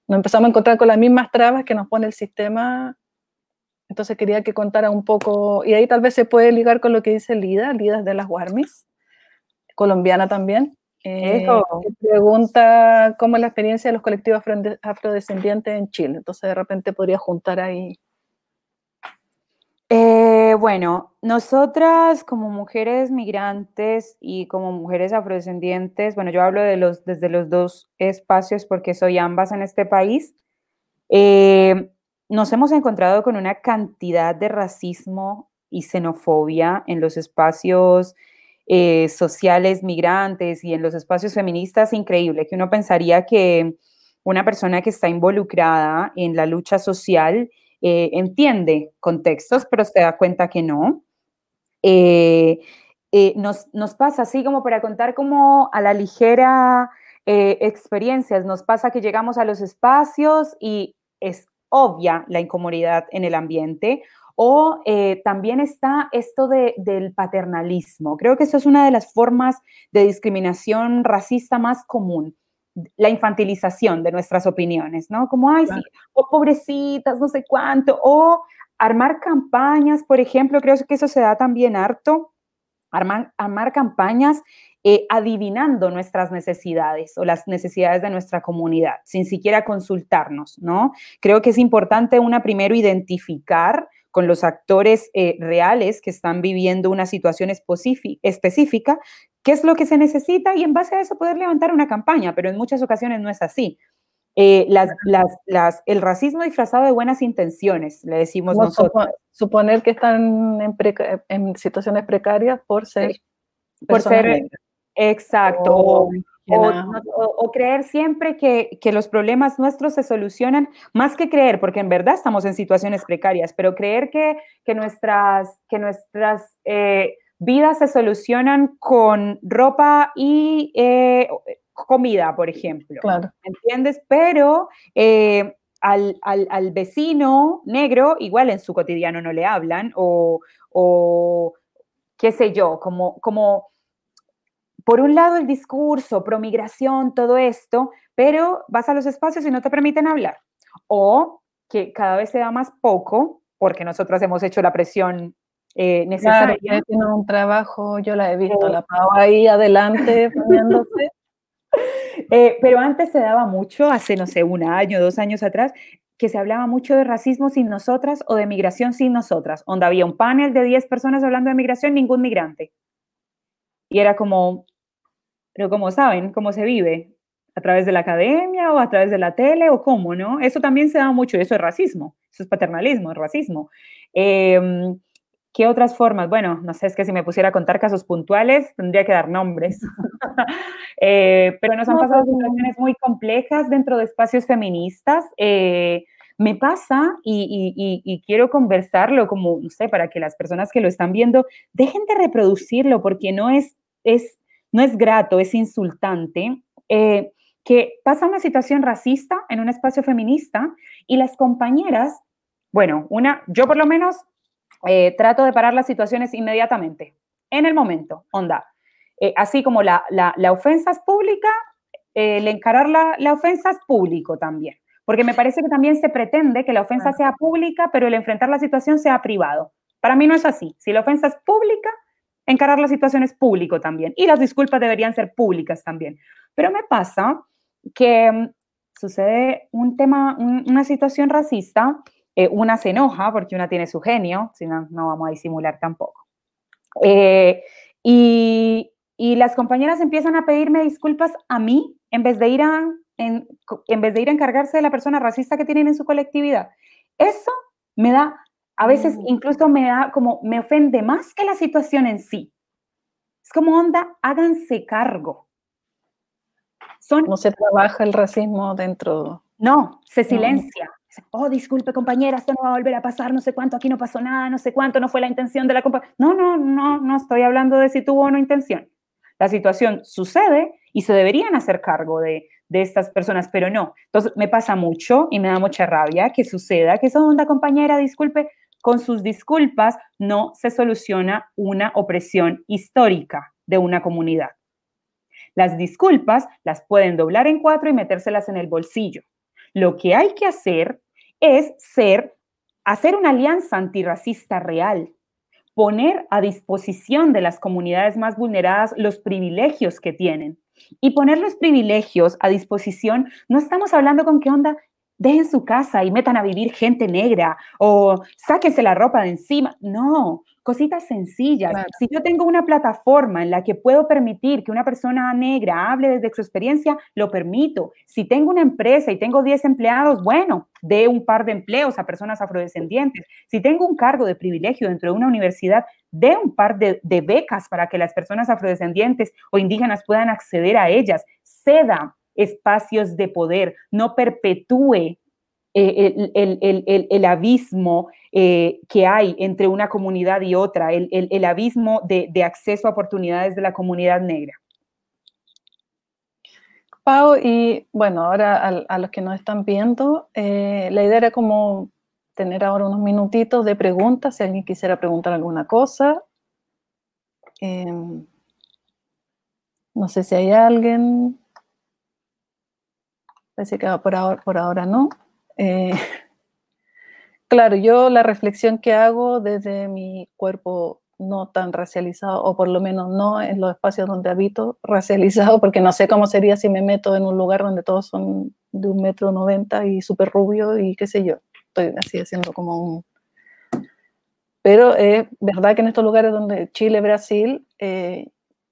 nos empezamos a encontrar con las mismas trabas que nos pone el sistema entonces quería que contara un poco, y ahí tal vez se puede ligar con lo que dice Lida, Lida de las Guarmis, colombiana también. Eh, pregunta cómo es la experiencia de los colectivos afrodescendientes en Chile. Entonces de repente podría juntar ahí. Eh, bueno, nosotras como mujeres migrantes y como mujeres afrodescendientes, bueno, yo hablo de los, desde los dos espacios porque soy ambas en este país. Eh, nos hemos encontrado con una cantidad de racismo y xenofobia en los espacios eh, sociales migrantes y en los espacios feministas increíble, que uno pensaría que una persona que está involucrada en la lucha social eh, entiende contextos, pero se da cuenta que no. Eh, nos, nos, pasa así como para contar como a la ligera experiencias, nos pasa que llegamos a los espacios y es obvia la incomodidad en el ambiente. O eh, también está esto del paternalismo. Creo que eso es una de las formas de discriminación racista más común la infantilización de nuestras opiniones, ¿no? Como, ay, sí, o pobrecitas, no sé cuánto, o armar campañas, por ejemplo, creo que eso se da también harto, armar, armar campañas eh, adivinando nuestras necesidades o las necesidades de nuestra comunidad, sin siquiera consultarnos, ¿no? Creo que es importante una primero identificar con los actores eh, reales que están viviendo una situación específica, qué es lo que se necesita y en base a eso poder levantar una campaña, pero en muchas ocasiones no es así. Eh, las, las, el racismo disfrazado de buenas intenciones, le decimos nosotros. Suponer que están en, en situaciones precarias por ser... Por ser, Exacto. Oh, o, creer siempre que, los problemas nuestros se solucionan, más que creer, porque en verdad estamos en situaciones precarias, pero creer que, nuestras, que nuestras eh, vidas se solucionan con ropa y eh, comida, por ejemplo. Claro. ¿Entiendes? Pero eh, al, al, vecino negro, igual en su cotidiano no le hablan, o, o qué sé yo, como, como por un lado el discurso, promigración, todo esto, pero vas a los espacios y no te permiten hablar. O que cada vez se da más poco, porque nosotros hemos hecho la presión eh, necesaria. Claro, tiene un trabajo, yo la he visto, la Pau ahí adelante poniéndose. Eh, pero antes se daba mucho, hace, no sé, un año, dos años atrás, que se hablaba mucho de racismo sin nosotras o de migración sin nosotras, donde había un panel de 10 personas hablando de migración, ningún migrante. Y era como, pero como saben, cómo se vive, a través de la academia o a través de la tele o cómo, ¿no? Eso también se da mucho y eso es racismo, eso es paternalismo, es racismo. Em, ¿Qué otras formas? Bueno, no sé, es que si me pusiera a contar casos puntuales, tendría que dar nombres. Eh, pero nos han pasado situaciones muy complejas dentro de espacios feministas. Eh, me pasa y, y, quiero conversarlo como, no sé, para que las personas que lo están viendo dejen de reproducirlo porque no es, es, no es grato, es insultante. Eh, que pasa una situación racista en un espacio feminista y las compañeras, bueno, una, yo por lo menos eh, trato de parar las situaciones inmediatamente, en el momento, onda. Eh, así como la, la, ofensa es pública, el encarar la, la, ofensa es público también, porque me parece que también se pretende que la ofensa sea pública, pero el enfrentar la situación sea privado. Para mí no es así. Si la ofensa es pública, encarar la situación es público también. Y las disculpas deberían ser públicas también. Pero me pasa que mm, sucede un tema, una situación racista, eh, una se enoja porque una tiene su genio, si no, no vamos a disimular tampoco. Eh, y, y, las compañeras empiezan a pedirme disculpas a mí en vez de ir a, en, en vez de ir a encargarse de la persona racista que tienen en su colectividad. Eso me da, a veces mm. incluso me da como, me ofende más que la situación en sí. Es como onda, háganse cargo. Son, no se trabaja el racismo dentro. No, se silencia. Oh, disculpe compañera, esto no va a volver a pasar, no sé cuánto, aquí no pasó nada, no sé cuánto, no fue la intención de la compañera. No, no, no, no estoy hablando de si tuvo o no intención. La situación sucede y se deberían hacer cargo de, de estas personas, pero no. Entonces, me pasa mucho y me da mucha rabia que suceda que esa onda compañera, disculpe, con sus disculpas no se soluciona una opresión histórica de una comunidad. Las disculpas las pueden doblar en cuatro y metérselas en el bolsillo. Lo que hay que hacer es ser, hacer una alianza antirracista real, poner a disposición de las comunidades más vulneradas los privilegios que tienen. Y poner los privilegios a disposición, no estamos hablando con qué onda, dejen su casa y metan a vivir gente negra o sáquense la ropa de encima. No, cositas sencillas. Si yo tengo una plataforma en la que puedo permitir que una persona negra hable desde su experiencia, lo permito. Si tengo una empresa y tengo 10 empleados, bueno, dé un par de empleos a personas afrodescendientes. Si tengo un cargo de privilegio dentro de una universidad, dé un par de, de becas para que las personas afrodescendientes o indígenas puedan acceder a ellas. Ceda espacios de poder, no perpetúe eh, el, abismo eh, que hay entre una comunidad y otra, el, abismo de, acceso a oportunidades de la comunidad negra. Pau, y bueno, ahora a, los que nos están viendo, eh, la idea era como tener ahora unos minutitos de preguntas, si alguien quisiera preguntar alguna cosa. Em, no sé si hay alguien. Parece que por ahora, por ahora no. Eh, claro, yo la reflexión que hago desde mi cuerpo no tan racializado, o por lo menos no en los espacios donde habito racializado, porque no sé cómo sería si me meto en un lugar donde todos son de un metro noventa y súper rubio y qué sé yo. Estoy así haciendo como un... Pero es verdad que en estos lugares donde Chile, Brasil, eh,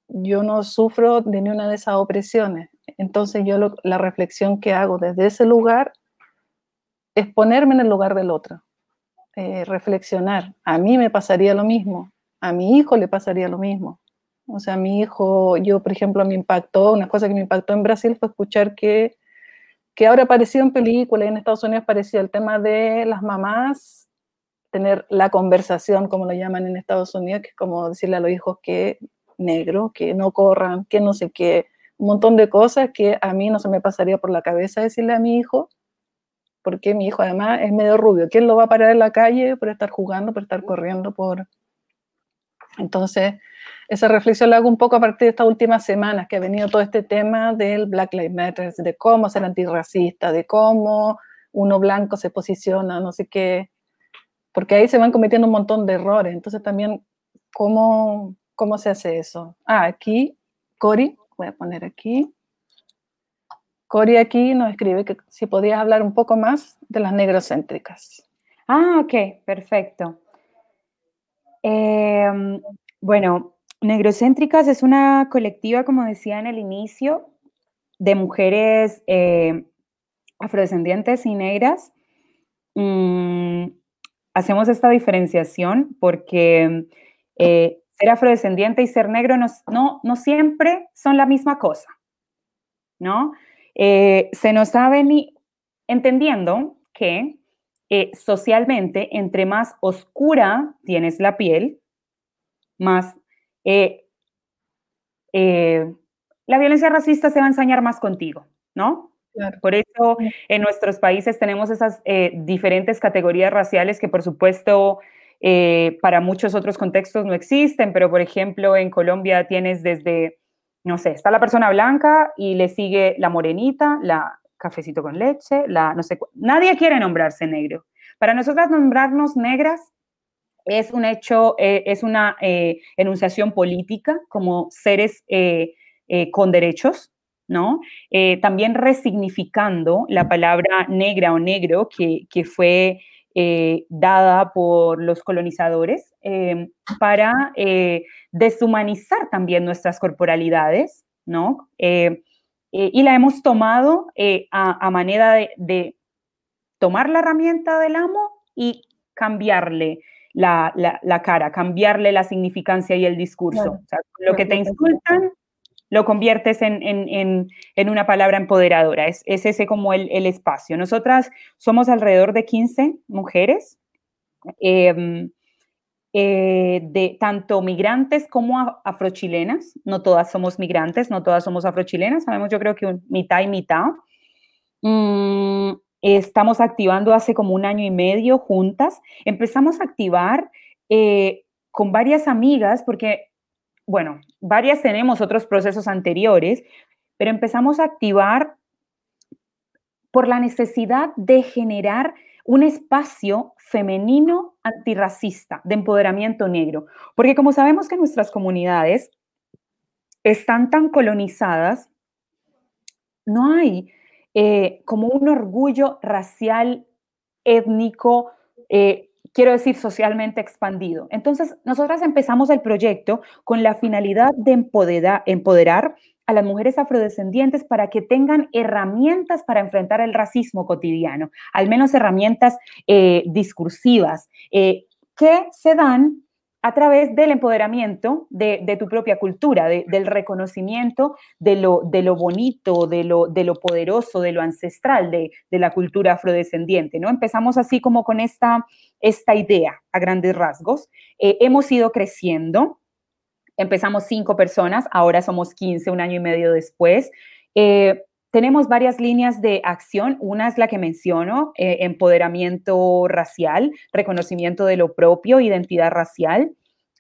yo no sufro de ni una de esas opresiones. Entonces yo la reflexión que hago desde ese lugar es ponerme en el lugar del otro, eh, reflexionar. A mí me pasaría lo mismo, a mi hijo le pasaría lo mismo. O sea, a mi hijo, yo por ejemplo, me impactó, una cosa que me impactó en Brasil fue escuchar que, que ahora apareció en películas y en Estados Unidos apareció el tema de las mamás tener la conversación, como lo llaman en Estados Unidos, que es como decirle a los hijos que negro, que no corran, que no sé qué, un montón de cosas que a mí no se me pasaría por la cabeza decirle a mi hijo, porque mi hijo además es medio rubio. ¿Quién lo va a parar en la calle por estar jugando, por estar corriendo? por Entonces, esa reflexión la hago un poco a partir de estas últimas semanas que ha venido todo este tema del Black Lives Matter, de cómo ser antirracista, de cómo uno blanco se posiciona, no sé qué, porque ahí se van cometiendo un montón de errores. Entonces también, ¿cómo, cómo se hace eso? Ah, aquí, Cori, voy a poner aquí. Cori aquí nos escribe que si podías hablar un poco más de las negrocéntricas. Ah, ok, perfecto. Em, bueno, Negrocéntricas es una colectiva, como decía en el inicio, de mujeres eh, afrodescendientes y negras. Mm, hacemos esta diferenciación porque eh, ser afrodescendiente y ser negro no, no, siempre son la misma cosa, ¿no? Eh, se nos ha venido entendiendo que socialmente, entre más oscura tienes la piel, más eh, eh, la violencia racista se va a ensañar más contigo, ¿no? Por eso en nuestros países tenemos esas eh, diferentes categorías raciales que por supuesto para muchos otros contextos no existen, pero por ejemplo en Colombia tienes desde, no sé, está la persona blanca y le sigue la morenita, la cafecito con leche, la no sé, nadie quiere nombrarse negro. Para nosotras nombrarnos negras es un hecho, eh, es una eh, enunciación política como seres eh, con derechos, ¿no? también resignificando la palabra negra o negro que, que fue dada por los colonizadores para deshumanizar también nuestras corporalidades, ¿no? y la hemos tomado a, manera de, de tomar la herramienta del amo y cambiarle la, cara, cambiarle la significancia y el discurso. lo que te insultan lo conviertes en, una palabra empoderadora. Es, ese como el, espacio. Nosotras somos alrededor de 15 mujeres, em, eh, de tanto migrantes como afrochilenas. No todas somos migrantes, no todas somos afrochilenas. Sabemos, yo creo que mitad y mitad. Mm, estamos activando hace como un año y medio juntas. Empezamos a activar eh, con varias amigas, porque, bueno, varias tenemos otros procesos anteriores, pero empezamos a activar por la necesidad de generar un espacio femenino antirracista, de empoderamiento negro. Porque como sabemos que nuestras comunidades están tan colonizadas, no hay eh, como un orgullo racial, étnico, eh, quiero decir, socialmente expandido. Entonces, nosotras empezamos el proyecto con la finalidad de empoderar, a las mujeres afrodescendientes para que tengan herramientas para enfrentar el racismo cotidiano, al menos herramientas eh, discursivas, que se dan a través del empoderamiento de, tu propia cultura, del reconocimiento de lo, bonito, de lo, de lo poderoso, de lo ancestral de, la cultura afrodescendiente, ¿no? Empezamos así como con esta, esta idea a grandes rasgos. Eh, hemos ido creciendo, empezamos cinco personas, ahora somos 15, un año y medio después. Eh, tenemos varias líneas de acción. Una es la que menciono, eh, empoderamiento racial, reconocimiento de lo propio, identidad racial.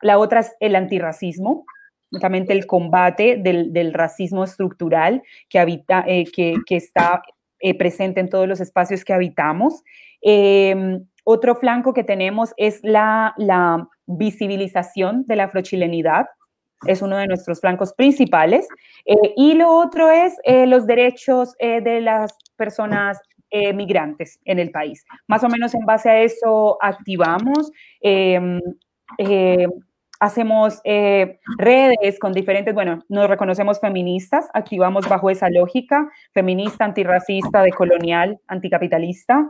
La otra es el antirracismo, justamente el combate del, racismo estructural que, habita, eh, que, está eh, presente en todos los espacios que habitamos. Em, otro flanco que tenemos es la, la visibilización de la afrochilenidad, es uno de nuestros flancos principales. Eh, y lo otro es eh, los derechos eh, de las personas migrantes en el país. Más o menos en base a eso activamos. Em, hacemos redes con diferentes, bueno, nos reconocemos feministas, activamos bajo esa lógica, feminista, antirracista, decolonial, anticapitalista.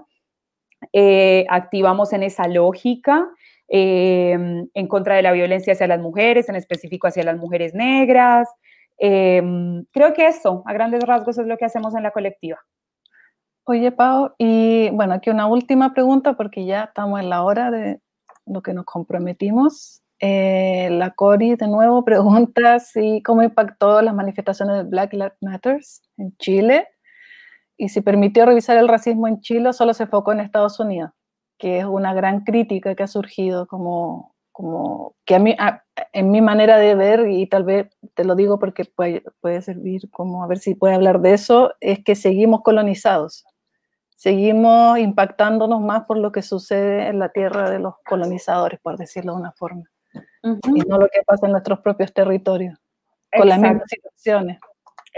activamos en esa lógica. Em, en contra de la violencia hacia las mujeres, en específico hacia las mujeres negras. Em, creo que eso, a grandes rasgos, es lo que hacemos en la colectiva. Oye, Pau, y bueno, aquí una última pregunta porque ya estamos en la hora de lo que nos comprometimos. Eh, la Cori de nuevo pregunta si cómo impactó las manifestaciones de Black Lives Matter en Chile y si permitió revisar el racismo en Chile o solo se enfocó en Estados Unidos que es una gran crítica que ha surgido como, como que a mí, en mi manera de ver, y tal vez te lo digo porque puede, puede servir como a ver si puede hablar de eso, es que seguimos colonizados, seguimos impactándonos más por lo que sucede en la tierra de los colonizadores, por decirlo de una forma, y no lo que pasa en nuestros propios territorios, con las mismas situaciones.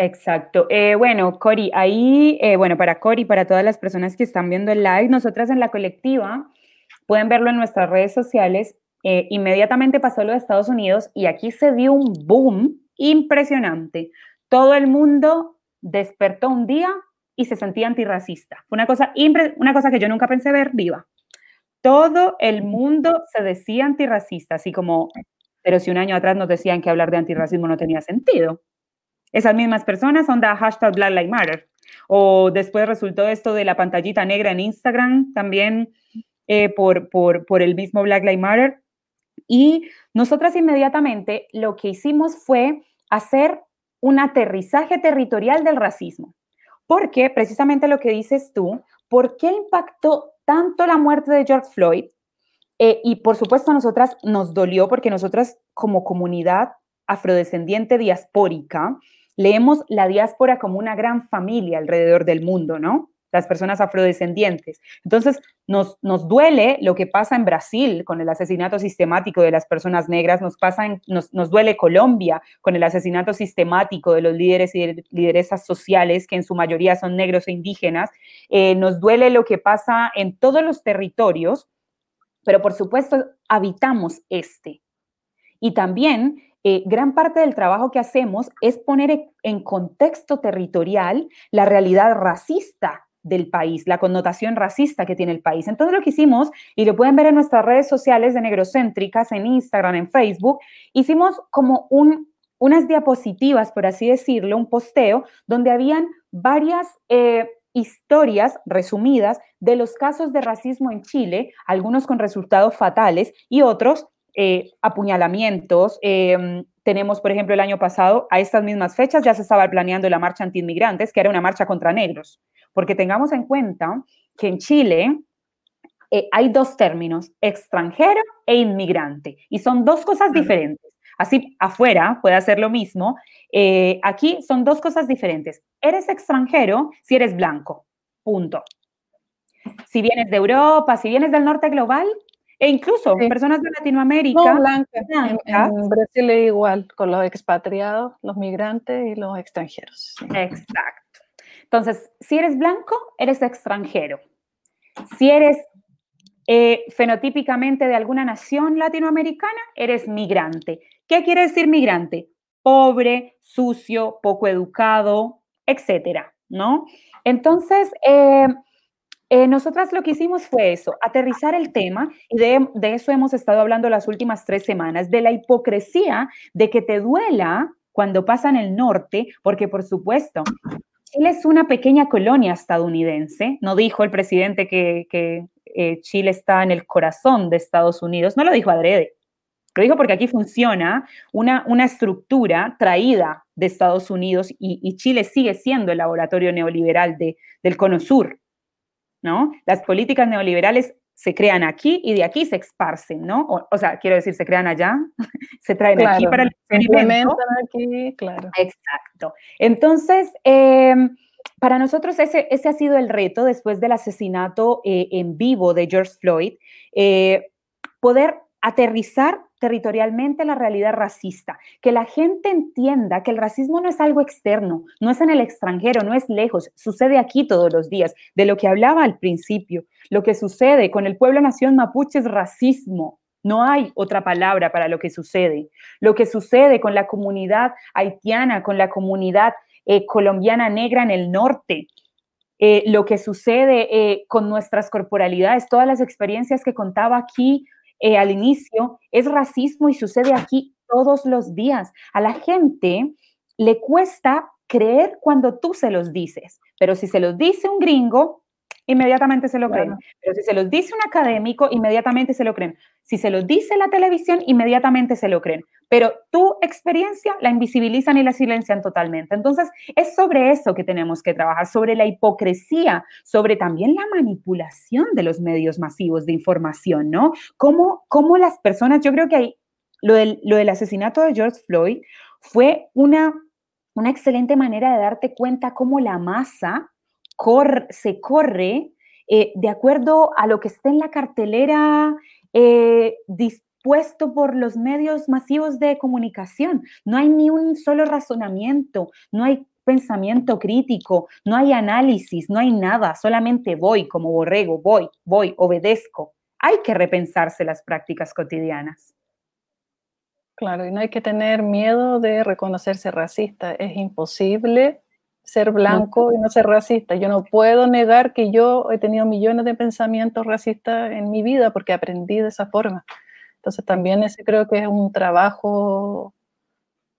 Exacto. Eh, bueno, Cori, ahí, eh, bueno, para Cori, para todas las personas que están viendo el live, nosotras en la colectiva pueden verlo en nuestras redes sociales. Eh, inmediatamente pasó lo de Estados Unidos y aquí se dio un boom impresionante. Todo el mundo despertó un día y se sentía antirracista. Una cosa, una cosa que yo nunca pensé ver viva. Todo el mundo se decía antirracista, así como, pero si un año atrás nos decían que hablar de antirracismo no tenía sentido. Esas mismas personas son de hashtag Black Lives Matter. O después resultó esto de la pantallita negra en Instagram también eh, por, por, por el mismo Black Lives Matter. Y nosotras inmediatamente lo que hicimos fue hacer un aterrizaje territorial del racismo. Porque precisamente lo que dices tú, ¿por qué impactó tanto la muerte de George Floyd? Eh, y por supuesto a nosotras nos dolió porque nosotras como comunidad afrodescendiente diaspórica leemos la diáspora como una gran familia alrededor del mundo, ¿no? Las personas afrodescendientes. Entonces, nos, nos duele lo que pasa en Brasil con el asesinato sistemático de las personas negras, nos, pasa nos, nos, duele Colombia con el asesinato sistemático de los líderes y lideresas sociales, que en su mayoría son negros e indígenas, eh, nos duele lo que pasa en todos los territorios, pero por supuesto habitamos este. Y también eh, gran parte del trabajo que hacemos es poner en contexto territorial la realidad racista del país, la connotación racista que tiene el país. Entonces lo que hicimos, y lo pueden ver en nuestras redes sociales de Negrocéntricas, en Instagram, en Facebook, hicimos como un, unas diapositivas, por así decirlo, un posteo, donde habían varias eh, historias resumidas de los casos de racismo en Chile, algunos con resultados fatales y otros eh, apuñalamientos. Em, tenemos, por ejemplo, el año pasado, a estas mismas fechas ya se estaba planeando la marcha anti-inmigrantes, que era una marcha contra negros, porque tengamos en cuenta que en Chile eh, hay dos términos, extranjero e inmigrante, y son dos cosas diferentes. Así afuera puede hacer lo mismo. Eh, aquí son dos cosas diferentes. Eres extranjero si eres blanco, punto. Si vienes de Europa, si vienes del norte global, e incluso personas de Latinoamérica. No. En, Brasil es igual, con los expatriados, los migrantes y los extranjeros. Exacto. Entonces, si eres blanco, eres extranjero. Si eres eh, fenotípicamente de alguna nación latinoamericana, eres migrante. ¿Qué quiere decir migrante? Pobre, sucio, poco educado, etcétera, ¿no? Entonces, eh, eh, nosotras lo que hicimos fue eso, aterrizar el tema, y de, eso hemos estado hablando las últimas tres semanas, de la hipocresía de que te duela cuando pasa en el norte, porque por supuesto, Chile es una pequeña colonia estadounidense, no dijo el presidente que, eh, Chile está en el corazón de Estados Unidos, no lo dijo adrede, lo dijo porque aquí funciona una, estructura traída de Estados Unidos y, Chile sigue siendo el laboratorio neoliberal de, del Cono Sur. ¿No? Las políticas neoliberales se crean aquí y de aquí se esparcen, ¿no? O, sea, quiero decir, se crean allá, se traen aquí para el experimento. aquí, claro. Exacto. Entonces, em, para nosotros ese, ese, ha sido el reto después del asesinato eh, en vivo de George Floyd, eh, poder aterrizar territorialmente la realidad racista, que la gente entienda que el racismo no es algo externo, no es en el extranjero, no es lejos, sucede aquí todos los días, de lo que hablaba al principio. Lo que sucede con el pueblo nación mapuche es racismo, no hay otra palabra para lo que sucede. Lo que sucede con la comunidad haitiana, con la comunidad eh, colombiana negra en el norte, eh, lo que sucede eh, con nuestras corporalidades, todas las experiencias que contaba aquí eh, al inicio, es racismo y sucede aquí todos los días. A la gente le cuesta creer cuando tú se los dices, pero si se los dice un gringo, inmediatamente se lo creen. Pero si se los dice un académico, inmediatamente se lo creen. Si se los dice la televisión, inmediatamente se lo creen. Pero tu experiencia la invisibilizan y la silencian totalmente. Entonces, es sobre eso que tenemos que trabajar, sobre la hipocresía, sobre también la manipulación de los medios masivos de información, ¿no? Cómo, cómo las personas, yo creo que hay, lo del, lo del asesinato de George Floyd fue una, una excelente manera de darte cuenta cómo la masa se corre eh, de acuerdo a lo que está en la cartelera eh, dispuesto por los medios masivos de comunicación. No hay ni un solo razonamiento, no hay pensamiento crítico, no hay análisis, no hay nada, solamente voy como borrego, voy, voy, obedezco. Hay que repensarse las prácticas cotidianas. Claro, y no hay que tener miedo de reconocerse racista. Es imposible ser blanco y no ser racista. Yo no puedo negar que yo he tenido millones de pensamientos racistas en mi vida porque aprendí de esa forma. Entonces también ese creo que es un trabajo,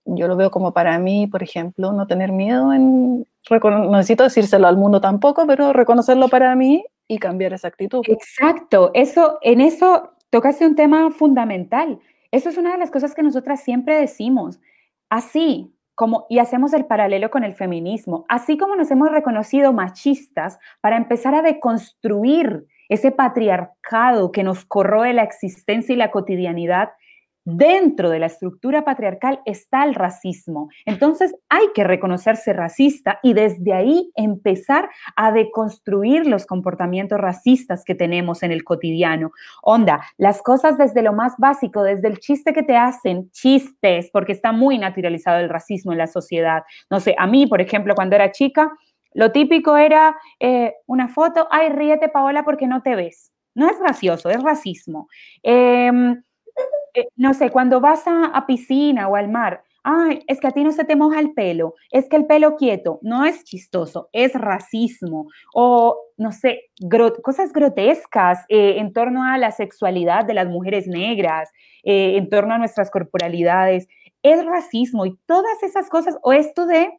yo lo veo como para mí, por ejemplo, no tener miedo en, no necesito decírselo al mundo tampoco, pero reconocerlo para mí y cambiar esa actitud. Exacto, eso, en eso tocaste un tema fundamental. Eso es una de las cosas que nosotras siempre decimos. Así y hacemos el paralelo con el feminismo, así como nos hemos reconocido machistas para empezar a deconstruir ese patriarcado que nos corroe la existencia y la cotidianidad, dentro de la estructura patriarcal está el racismo. Entonces hay que reconocerse racista y desde ahí empezar a deconstruir los comportamientos racistas que tenemos en el cotidiano. Onda, las cosas desde lo más básico, desde el chiste que te hacen, chistes, porque está muy naturalizado el racismo en la sociedad. No sé, a mí, por ejemplo, cuando era chica, lo típico era eh, una foto, ay, ríete Paola porque no te ves. No es gracioso, es racismo. Em, eh, no sé, cuando vas a, piscina o al mar, ay, es que a ti no se te moja el pelo, es que el pelo quieto, no es chistoso, es racismo. O, no sé, cosas grotescas eh, en torno a la sexualidad de las mujeres negras, en torno a nuestras corporalidades, es racismo y todas esas cosas, o esto de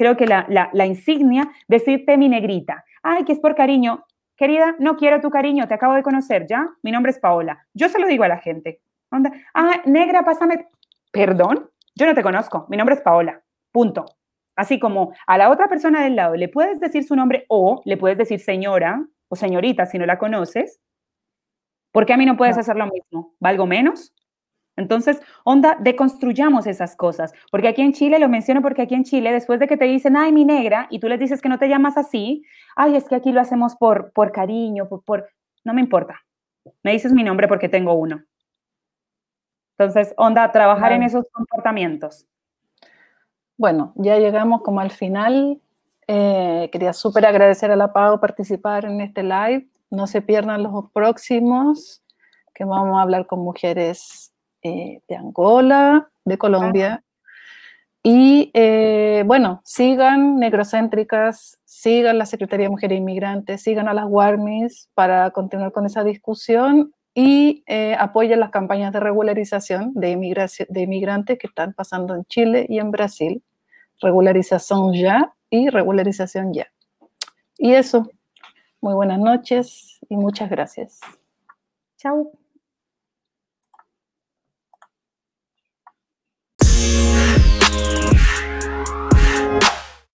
creo que la, la, insignia, decirte mi negrita. Ay, que es por cariño. Querida, no quiero tu cariño, te acabo de conocer, ¿ya? Mi nombre es Paola. Yo se lo digo a la gente. Ah, negra, pásame. Perdón, yo no te conozco. Mi nombre es Paola. Punto. Así como a la otra persona del lado le puedes decir su nombre o le puedes decir señora o señorita si no la conoces. ¿Por qué a mí no puedes hacer lo mismo? ¿Valgo menos? Entonces, onda, deconstruyamos esas cosas, porque aquí en Chile, lo menciono porque aquí en Chile, después de que te dicen, ay, mi negra, y tú les dices que no te llamas así, ay, es que aquí lo hacemos por, por cariño, por, por, no me importa, me dices mi nombre porque tengo uno. Entonces, onda, trabajar en esos comportamientos. Bueno, ya llegamos como al final. Eh, quería súper agradecer a la Pau participar en este live. No se pierdan los próximos, que vamos a hablar con mujeres eh, de Angola, de Colombia. Y eh, bueno, sigan Negrocéntricas, sigan la Secretaría de Mujeres Inmigrantes, sigan a las WARMIS para continuar con esa discusión y eh, apoyen las campañas de regularización de, de inmigrantes que están pasando en Chile y en Brasil. Regularización ya y regularización ya. Y eso, muy buenas noches y muchas gracias. Chao.